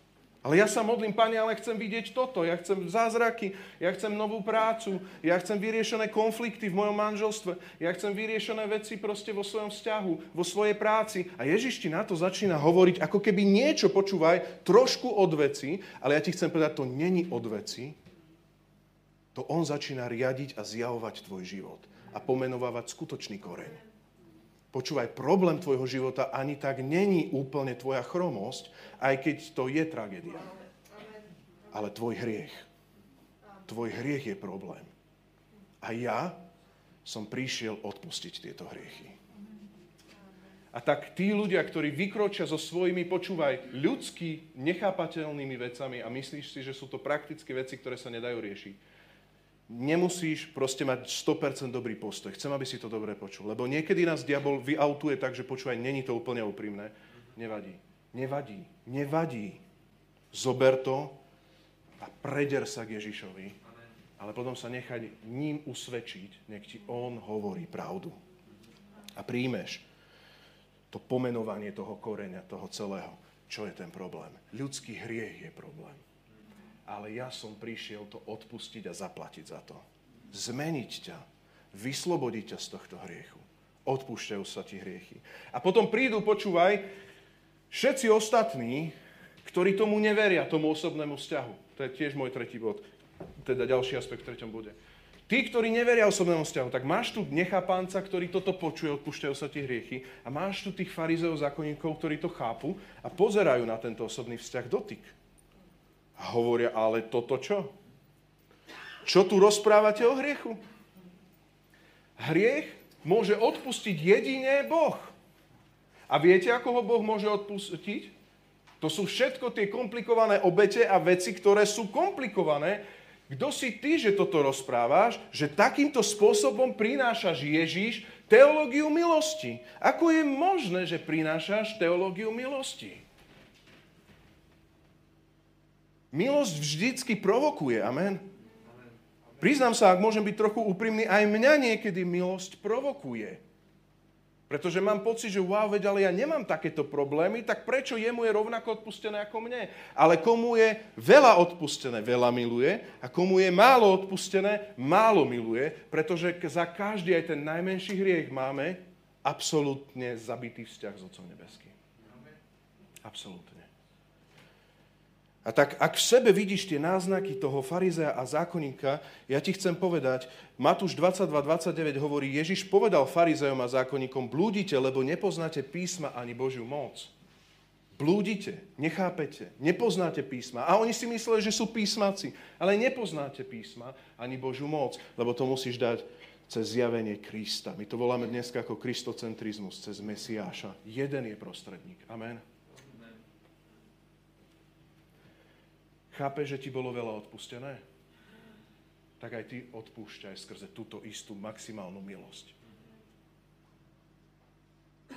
Ale ja sa modlím, Pane, ale chcem vidieť toto, ja chcem zázraky, ja chcem novú prácu, ja chcem vyriešené konflikty v mojom manželstve, ja chcem vyriešené veci proste vo svojom vzťahu, vo svojej práci. A Ježiš ti na to začína hovoriť, ako keby niečo, počúvaj, trošku od veci, ale ja ti chcem povedať, to není od veci, to on začína riadiť a zjavovať tvoj život a pomenovávať skutočný koreň. Počúvaj, problém tvojho života ani tak není úplne tvoja chromosť, aj keď to je tragédia. Ale tvoj hriech. Tvoj hriech je problém. A ja som prišiel odpustiť tieto hriechy. A tak tí ľudia, ktorí vykročia so svojimi, počúvaj, ľudsky nechápateľnými vecami a myslíš si, že sú to praktické veci, ktoré sa nedajú riešiť, nemusíš proste mať 100% dobrý postoj. Chcem, aby si to dobre počul. Lebo niekedy nás diabol vyautuje tak, že počúvaj, není to úplne úprimné. Nevadí. Nevadí. Nevadí. Zober to a preder sa k Ježišovi. Ale potom sa nechaj ním usvedčiť, nech ti on hovorí pravdu. A príjmeš to pomenovanie toho koreňa, toho celého. Čo je ten problém? Ľudský hriech je problém ale ja som prišiel to odpustiť a zaplatiť za to. Zmeniť ťa, vyslobodiť ťa z tohto hriechu. Odpúšťajú sa ti hriechy. A potom prídu, počúvaj, všetci ostatní, ktorí tomu neveria, tomu osobnému vzťahu. To je tiež môj tretí bod, teda ďalší aspekt v treťom bode. Tí, ktorí neveria osobnému vzťahu, tak máš tu nechápanca, ktorý toto počuje, odpúšťajú sa ti hriechy a máš tu tých farizeov, zákonníkov, ktorí to chápu a pozerajú na tento osobný vzťah dotyk. A hovoria, ale toto čo? Čo tu rozprávate o hriechu? Hriech môže odpustiť jedine Boh. A viete, ako ho Boh môže odpustiť? To sú všetko tie komplikované obete a veci, ktoré sú komplikované. Kto si ty, že toto rozprávaš, že takýmto spôsobom prinášaš Ježíš teológiu milosti? Ako je možné, že prinášaš teológiu milosti? Milosť vždycky provokuje, amen. Priznám sa, ak môžem byť trochu úprimný, aj mňa niekedy milosť provokuje. Pretože mám pocit, že wow, veď ale ja nemám takéto problémy, tak prečo jemu je rovnako odpustené ako mne? Ale komu je veľa odpustené, veľa miluje a komu je málo odpustené, málo miluje, pretože za každý aj ten najmenší hriech máme absolútne zabitý vzťah s Otcom Nebeským. Absolútne. A tak ak v sebe vidíš tie náznaky toho farizea a zákonníka, ja ti chcem povedať, Matúš 22.29 hovorí, Ježiš povedal farizeom a zákonníkom, blúdite, lebo nepoznáte písma ani Božiu moc. Blúdite, nechápete, nepoznáte písma. A oni si mysleli, že sú písmaci, ale nepoznáte písma ani Božiu moc, lebo to musíš dať cez zjavenie Krista. My to voláme dnes ako kristocentrizmus, cez Mesiáša. Jeden je prostredník. Amen. Chápeš, že ti bolo veľa odpustené? Tak aj ty odpúšťaj skrze túto istú maximálnu milosť.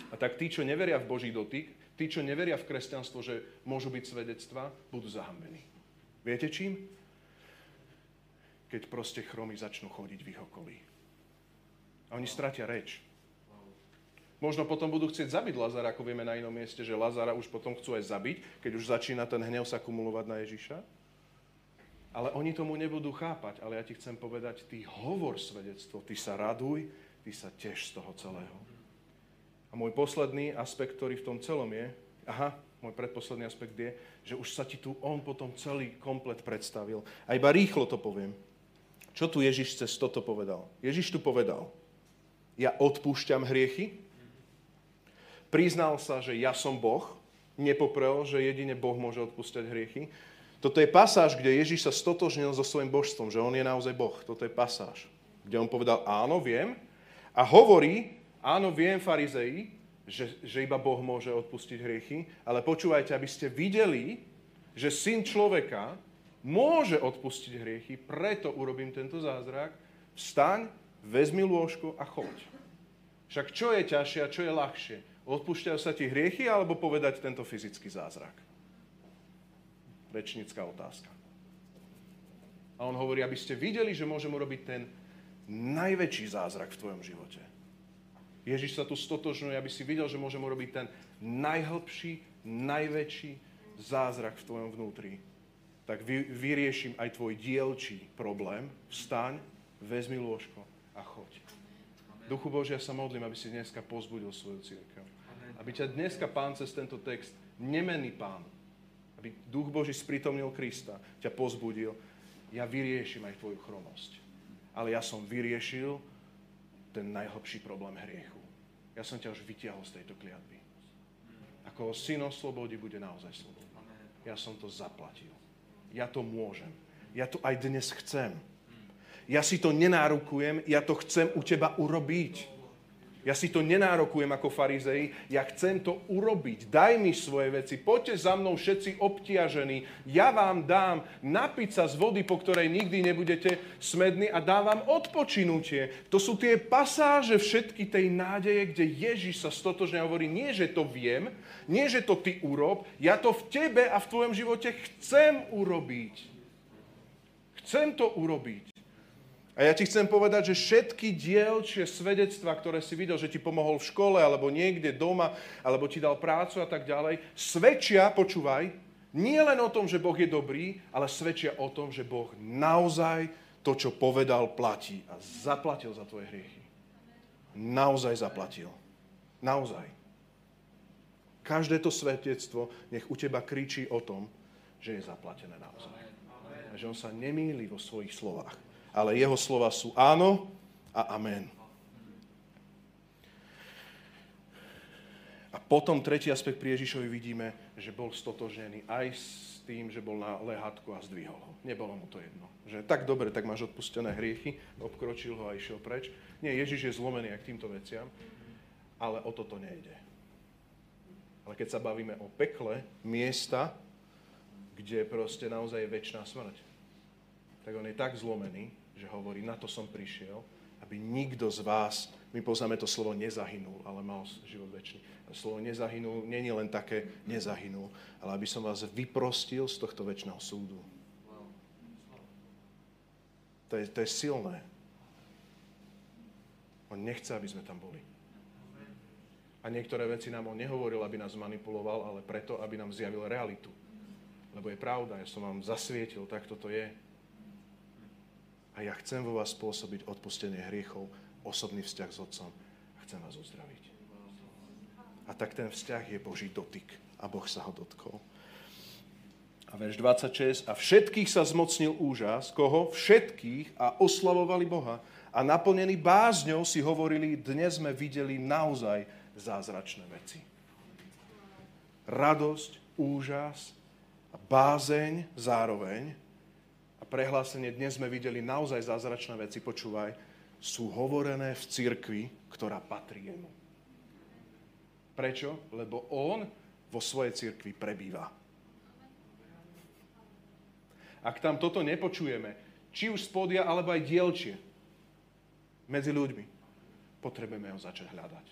A tak tí, čo neveria v Boží dotyk, tí, čo neveria v kresťanstvo, že môžu byť svedectva, budú zahambení. Viete čím? Keď proste chromy začnú chodiť v ich okolí. A oni stratia reč. Možno potom budú chcieť zabiť Lazara, ako vieme na inom mieste, že Lazara už potom chcú aj zabiť, keď už začína ten hnev sa kumulovať na Ježiša. Ale oni tomu nebudú chápať. Ale ja ti chcem povedať, ty hovor svedectvo, ty sa raduj, ty sa tiež z toho celého. A môj posledný aspekt, ktorý v tom celom je, aha, môj predposledný aspekt je, že už sa ti tu on potom celý komplet predstavil. A iba rýchlo to poviem. Čo tu Ježiš cez toto povedal? Ježiš tu povedal, ja odpúšťam hriechy, priznal sa, že ja som Boh, nepoprel, že jedine Boh môže odpúšťať hriechy. Toto je pasáž, kde Ježíš sa stotožnil so svojím božstvom, že on je naozaj Boh. Toto je pasáž, kde on povedal, áno, viem. A hovorí, áno, viem, farizei, že, že iba Boh môže odpustiť hriechy, ale počúvajte, aby ste videli, že syn človeka môže odpustiť hriechy, preto urobím tento zázrak. Vstaň, vezmi lôžko a choď. Však čo je ťažšie a čo je ľahšie? Odpúšťajú sa ti hriechy alebo povedať tento fyzický zázrak? Rečnická otázka. A on hovorí, aby ste videli, že môžem urobiť ten najväčší zázrak v tvojom živote. Ježiš sa tu stotožňuje, aby si videl, že môžem urobiť ten najhlbší, najväčší zázrak v tvojom vnútri. Tak vy, vyrieším aj tvoj dielčí problém. Vstaň, vezmi lôžko a choď. Duchu Božia sa modlím, aby si dneska pozbudil svoju církev. Aby ťa dneska pán cez tento text, nemenný pán, aby duch Boží sprítomnil Krista, ťa pozbudil, ja vyriešim aj tvoju chromosť. Ale ja som vyriešil ten najhlbší problém hriechu. Ja som ťa už vytiahol z tejto kliatby. Ako syn slobody bude naozaj slobodný. Ja som to zaplatil. Ja to môžem. Ja to aj dnes chcem. Ja si to nenárukujem, ja to chcem u teba urobiť. Ja si to nenárokujem ako farizei, ja chcem to urobiť. Daj mi svoje veci, poďte za mnou všetci obtiažení. Ja vám dám napiť sa z vody, po ktorej nikdy nebudete smední a dávam odpočinutie. To sú tie pasáže všetky tej nádeje, kde Ježiš sa stotožne hovorí, nie že to viem, nie že to ty urob, ja to v tebe a v tvojom živote chcem urobiť. Chcem to urobiť. A ja ti chcem povedať, že všetky dielčie svedectva, ktoré si videl, že ti pomohol v škole, alebo niekde doma, alebo ti dal prácu a tak ďalej, svedčia, počúvaj, nie len o tom, že Boh je dobrý, ale svedčia o tom, že Boh naozaj to, čo povedal, platí. A zaplatil za tvoje hriechy. Naozaj zaplatil. Naozaj. Každé to svedectvo nech u teba kričí o tom, že je zaplatené naozaj. A že on sa nemýli vo svojich slovách ale jeho slova sú áno a amen. A potom tretí aspekt pri Ježišovi vidíme, že bol stotožnený aj s tým, že bol na lehatku a zdvihol ho. Nebolo mu to jedno. Že tak dobre, tak máš odpustené hriechy, obkročil ho a išiel preč. Nie, Ježiš je zlomený aj k týmto veciam, ale o toto nejde. Ale keď sa bavíme o pekle, miesta, kde proste naozaj je väčšiná smrť, tak on je tak zlomený, že hovorí, na to som prišiel, aby nikto z vás My poznáme to slovo nezahynul, ale mal život väčší. Slovo nezahynul není len také nezahynul, ale aby som vás vyprostil z tohto väčšného súdu. To je, to je silné. On nechce, aby sme tam boli. A niektoré veci nám on nehovoril, aby nás manipuloval, ale preto, aby nám zjavil realitu. Lebo je pravda, ja som vám zasvietil, tak toto je. A ja chcem vo vás spôsobiť odpustenie hriechov, osobný vzťah s Otcom a chcem vás uzdraviť. A tak ten vzťah je Boží dotyk a Boh sa ho dotkol. A verš 26. A všetkých sa zmocnil úžas. Koho? Všetkých a oslavovali Boha. A naplnení bázňou si hovorili, dnes sme videli naozaj zázračné veci. Radosť, úžas bázeň zároveň a prehlásenie, dnes sme videli naozaj zázračné veci, počúvaj, sú hovorené v cirkvi, ktorá patrí jemu. Prečo? Lebo on vo svojej cirkvi prebýva. Ak tam toto nepočujeme, či už spodia, alebo aj dielčie, medzi ľuďmi, potrebujeme ho začať hľadať.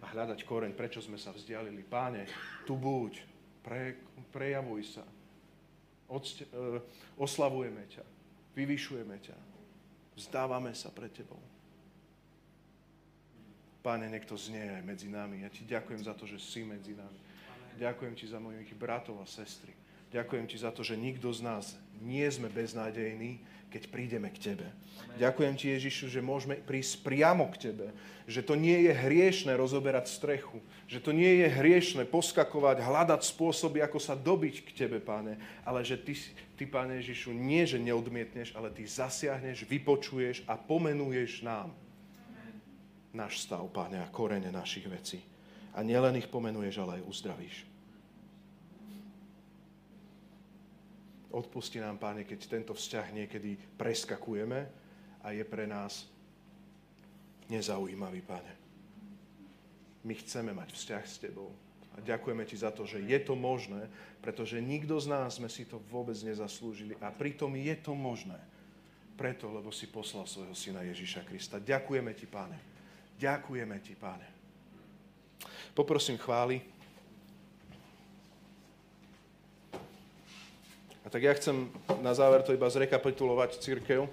A hľadať koreň, prečo sme sa vzdialili. Páne, tu buď, pre, prejavuj sa, Odste, uh, oslavujeme ťa, vyvyšujeme ťa, vzdávame sa pre Tebou. Páne, nech to znie aj medzi nami. Ja Ti ďakujem za to, že si medzi nami. Ďakujem Ti za mojich bratov a sestry. Ďakujem Ti za to, že nikto z nás nie sme beznádejní, keď prídeme k Tebe. Amen. Ďakujem Ti, Ježišu, že môžeme prísť priamo k Tebe. Že to nie je hriešne rozoberať strechu. Že to nie je hriešne poskakovať, hľadať spôsoby, ako sa dobiť k Tebe, Páne. Ale že Ty, ty Páne Ježišu, nie, že neodmietneš, ale Ty zasiahneš, vypočuješ a pomenuješ nám Amen. náš stav, Páne, a korene našich vecí. A nielen ich pomenuješ, ale aj uzdravíš. Odpusti nám, Páne, keď tento vzťah niekedy preskakujeme a je pre nás nezaujímavý, Páne. My chceme mať vzťah s Tebou. A ďakujeme Ti za to, že je to možné, pretože nikto z nás sme si to vôbec nezaslúžili. A pritom je to možné. Preto, lebo si poslal svojho syna Ježíša Krista. Ďakujeme Ti, Páne. Ďakujeme Ti, Páne. Poprosím chváli. A tak ja chcem na záver to iba zrekapitulovať církev.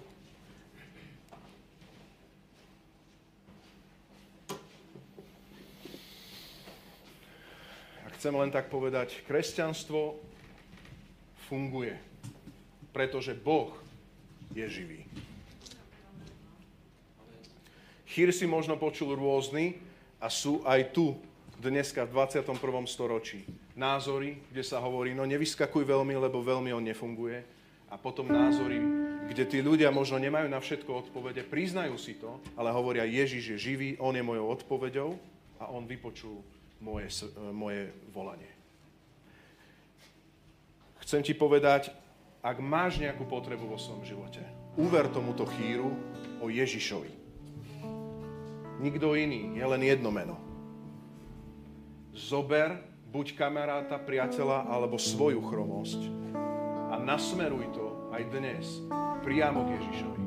A chcem len tak povedať, kresťanstvo funguje, pretože Boh je živý. Chýr si možno počul rôzny a sú aj tu dneska v 21. storočí názory, kde sa hovorí, no nevyskakuj veľmi, lebo veľmi on nefunguje. A potom názory, kde tí ľudia možno nemajú na všetko odpovede, priznajú si to, ale hovoria, Ježiš je živý, on je mojou odpoveďou a on vypočul moje, moje volanie. Chcem ti povedať, ak máš nejakú potrebu vo svojom živote, uver tomuto chýru o Ježišovi. Nikto iný, je len jedno meno. Zober buď kamaráta, priateľa, alebo svoju chromosť a nasmeruj to aj dnes priamo k Ježišovi.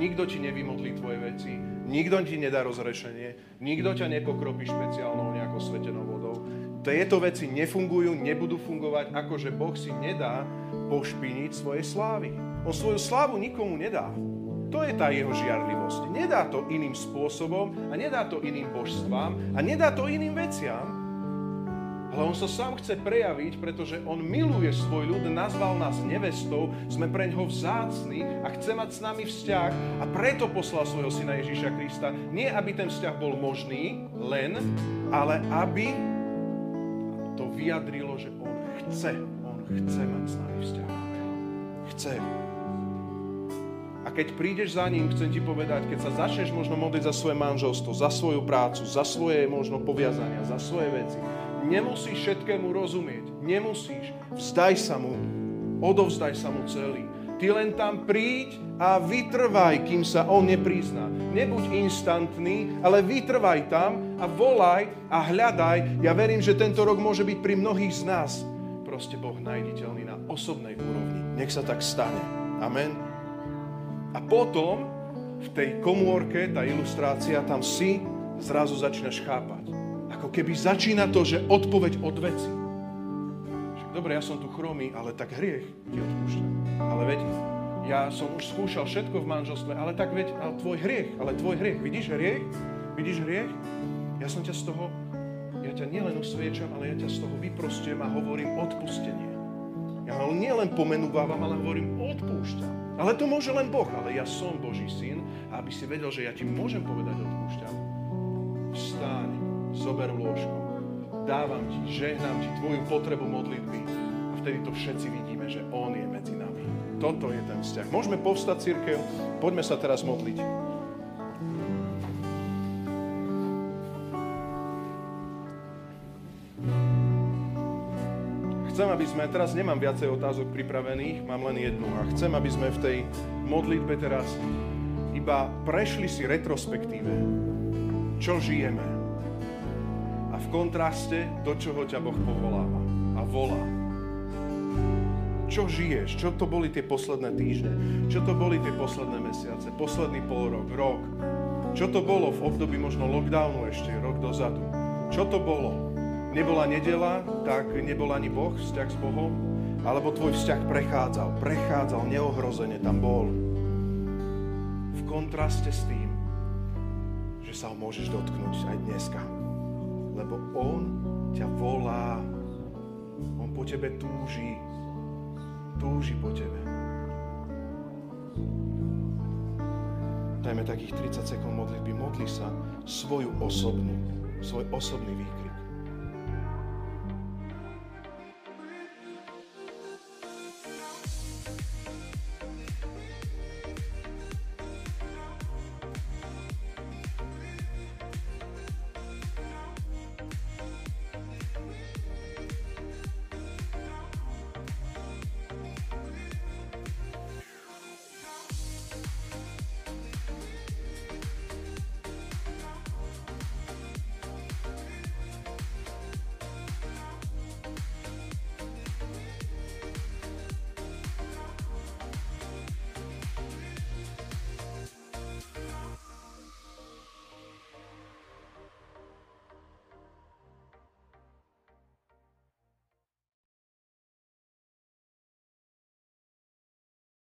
Nikto ti nevymodlí tvoje veci, nikto ti nedá rozrešenie, nikto ťa nepokropí špeciálnou nejakou svetenou vodou. Tieto veci nefungujú, nebudú fungovať, akože Boh si nedá pošpiniť svoje slávy. On svoju slávu nikomu nedá. To je tá jeho žiarlivosť. Nedá to iným spôsobom a nedá to iným božstvám a nedá to iným veciam, ale on sa sám chce prejaviť, pretože on miluje svoj ľud, nazval nás nevestou, sme pre ňoho vzácni a chce mať s nami vzťah a preto poslal svojho syna Ježíša Krista. Nie, aby ten vzťah bol možný len, ale aby to vyjadrilo, že on chce, on chce mať s nami vzťah. Chce. A keď prídeš za ním, chcem ti povedať, keď sa začneš možno modliť za svoje manželstvo, za svoju prácu, za svoje možno poviazania, za svoje veci, Nemusíš všetkému rozumieť. Nemusíš. Vzdaj sa mu. Odovzdaj sa mu celý. Ty len tam príď a vytrvaj, kým sa on neprizná. Nebuď instantný, ale vytrvaj tam a volaj a hľadaj. Ja verím, že tento rok môže byť pri mnohých z nás proste Boh najditeľný na osobnej úrovni. Nech sa tak stane. Amen. A potom v tej komórke, tá ilustrácia, tam si zrazu začínaš chápať. Keby začína to, že odpoveď od veci. Dobre, ja som tu chromý, ale tak hriech ti odpúšťam. Ale veď, ja som už skúšal všetko v manželstve, ale tak veď, ale tvoj hriech, ale tvoj hriech, vidíš hriech? Vidíš hriech? Ja som ťa z toho, ja ťa nielen usviečam, ale ja ťa z toho vyprostujem a hovorím odpustenie. Ja ho nielen pomenúvam, ale hovorím odpúšťam. Ale to môže len Boh, ale ja som Boží syn a aby si vedel, že ja ti môžem povedať odpúšťam. Vstáň, zober lôžko, dávam ti, žehnám ti tvoju potrebu modlitby a vtedy to všetci vidíme, že On je medzi nami. Toto je ten vzťah. Môžeme povstať, církev, poďme sa teraz modliť. Chcem, aby sme, teraz nemám viacej otázok pripravených, mám len jednu a chcem, aby sme v tej modlitbe teraz iba prešli si retrospektíve, čo žijeme, kontraste do čoho ťa Boh povoláva a volá. Čo žiješ? Čo to boli tie posledné týždne? Čo to boli tie posledné mesiace? Posledný pol rok, rok? Čo to bolo v období možno lockdownu ešte, rok dozadu? Čo to bolo? Nebola nedela, tak nebol ani Boh, vzťah s Bohom? Alebo tvoj vzťah prechádzal, prechádzal neohrozene, tam bol. V kontraste s tým, že sa ho môžeš dotknúť aj dneska lebo On ťa volá. On po tebe túži. Túži po tebe. Dajme takých 30 sekúnd modlitby. Modli sa svoju osobnú, svoj osobný výkrik.